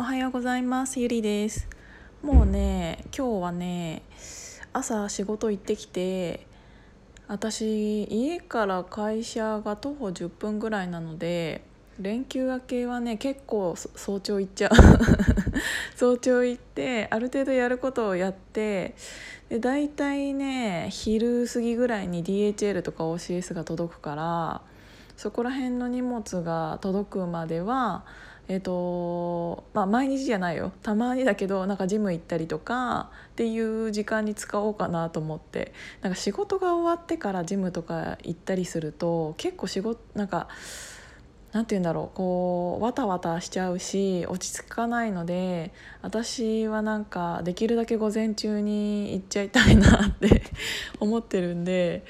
おはようございます。ゆりです。もうね今日はね朝仕事行ってきて私家から会社が徒歩10分ぐらいなので連休明けはね結構早朝行っちゃう。早朝行ってある程度やることをやってで大体ね昼過ぎぐらいに DHL とか OCS が届くからそこら辺の荷物が届くまではえーとまあ、毎日じゃないよ。たまにだけどなんかジム行ったりとかっていう時間に使おうかなと思って。なんか仕事が終わってからジムとか行ったりすると結構仕事なんかなんて言うんだろう。こうわたわたしちゃうし落ち着かないので私はなんかできるだけ午前中に行っちゃいたいなって 思ってるんで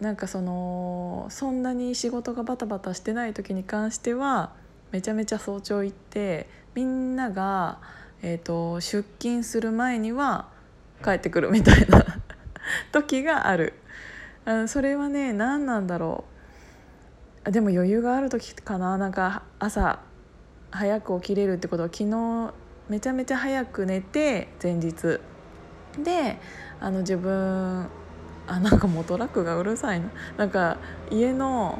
なんかそのそんなに仕事がバタバタしてない時に関してはめちゃめちゃ早朝行ってみんなが、えーと、出勤する前には帰ってくるみたいな 時がある。あそれはね何なんだろう。でも余裕がある時かな。なんか朝早く起きれるってこと。は昨日めちゃめちゃ早く寝て前日。であの自分あなんかもうトラックがうるさいな。なんか家の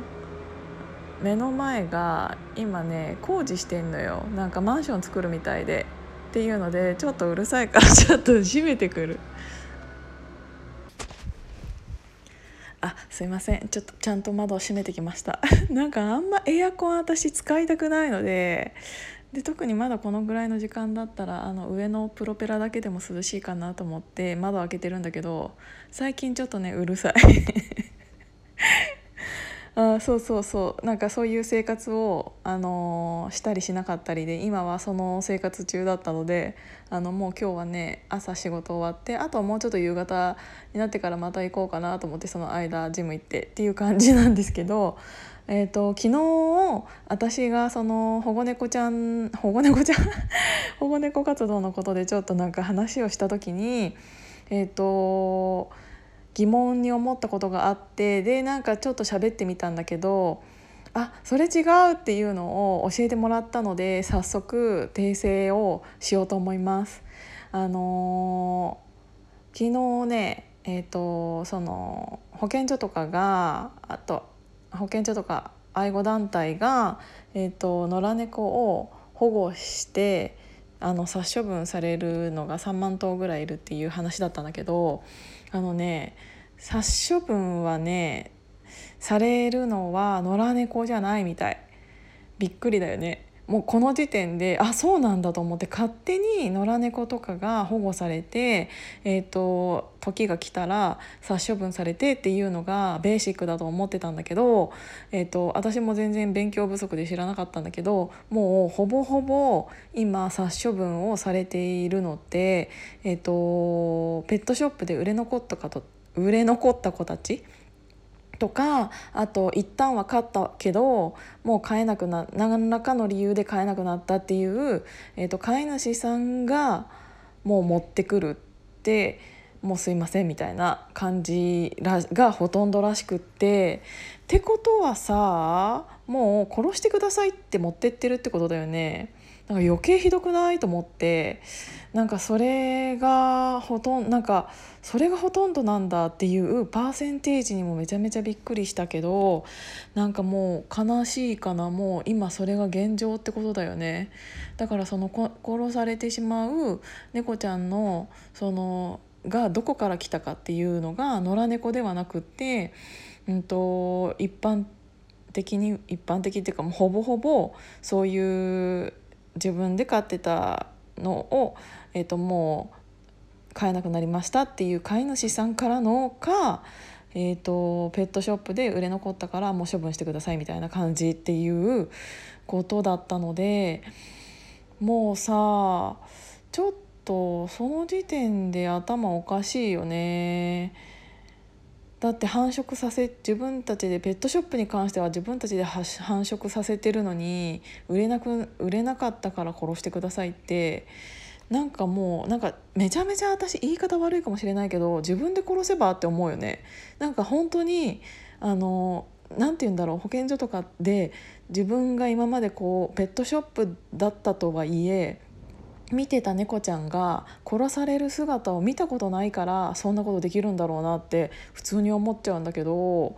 目の前が今ね工事してんのよ。なんかマンション作るみたいで。っていうのでちょっとうるさいからちょっと閉めてくる。あすいません。ちょっとちゃんと窓を閉めてきました。なんかあんまエアコン私使いたくないので。で特にまだこのぐらいの時間だったらあの上のプロペラだけでも涼しいかなと思って窓開けてるんだけど最近ちょっとねうるさい。あそうそうそうなんかそういう生活を、あのー、したりしなかったりで今はその生活中だったのであのもう今日はね朝仕事終わってあとはもうちょっと夕方になってからまた行こうかなと思ってその間ジム行ってっていう感じなんですけど。えーと、昨日私がその保護猫ちゃん保護猫ちゃん？保護猫活動のことでちょっとなんか話をした時にえっ、ー、と疑問に思ったことがあってでなんかちょっと喋ってみたんだけどあそれ違うっていうのを教えてもらったので早速訂正をしようと思います。あのー、昨日ねえーと、その保健所とかがあと保健所とか愛護団体が、えーと野良猫を保護してあの殺処分されるのが3万頭ぐらいいるっていう話だったんだけどあのね殺処分はねされるのは野良猫じゃないみたい。びっくりだよね。もうこの時点であそうなんだと思って勝手に野良猫とかが保護されて、えーと、時が来たら殺処分されてっていうのがベーシックだと思ってたんだけど、えーと、私も全然勉強不足で知らなかったんだけどもうほぼほぼ今殺処分をされているのって、えーとペットショップで売れ残った方売れ残った子たちとかあと一旦は買ったけどもう買えなくな何らかの理由で買えなくなったっていう、えーと、飼い主さんがもう持ってくるってもうすいませんみたいな感じがほとんどらしくってってことはさもう殺してくださいって持ってってるってことだよね。なんか余計ひどくない？と思ってなんかそれがほとんなんかそれがほとんどなんだっていうパーセンテージにもめちゃめちゃびっくりしたけどなんかもう悲しいかな。もう今それが現状ってことだよね。だからその殺されてしまう猫ちゃんのそのがどこから来たかっていうのが野良猫ではなくって、うんと、一般的に一般的っていうかもうほぼほぼそういう自分で飼ってたのを、えー、ともう飼えなくなりましたっていう飼い主さんからのか、えーと、ペットショップで売れ残ったからもう処分してくださいみたいな感じっていうことだったのでもうさちょっとその時点で頭おかしいよね。だって繁殖させ自分たちでペットショップに関しては自分たちで繁殖させてるのに売れなく売れなかったから殺してくださいってなんかもうなんかめちゃめちゃ私言い方悪いかもしれないけど自分で殺せばって思うよね。なんか本当にあのなんて言うんだろう保健所とかで自分が今までこうペットショップだったとはいえ見てた猫ちゃんが殺される姿を見たことないからそんなことできるんだろうなって普通に思っちゃうんだけど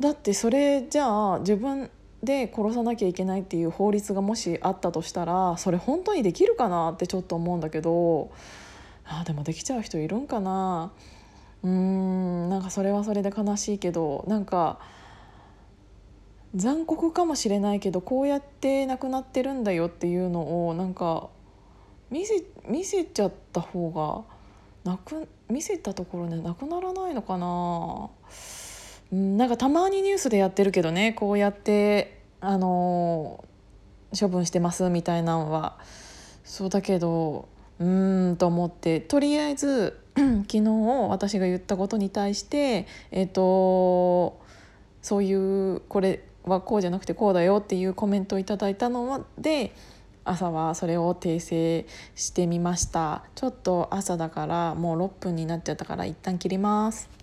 だってそれじゃあ自分で殺さなきゃいけないっていう法律がもしあったとしたらそれ本当にできるかなってちょっと思うんだけどあでもできちゃう人いるんかな。うーんなんかそれはそれで悲しいけどなんか残酷かもしれないけどこうやって亡くなってるんだよっていうのをなんか見せ見せちゃった方がなく見せたところでなくならないのかな？うんなんかたまにニュースでやってるけどねこうやってあの処分してますみたいなのはそうだけどうーんと思ってとりあえず 昨日私が言ったことに対してえっ、とそういうこれはこうじゃなくてこうだよっていうコメントをいただいたので朝はそれを訂正してみました。ちょっと朝だからもう6分になっちゃったから一旦切ります。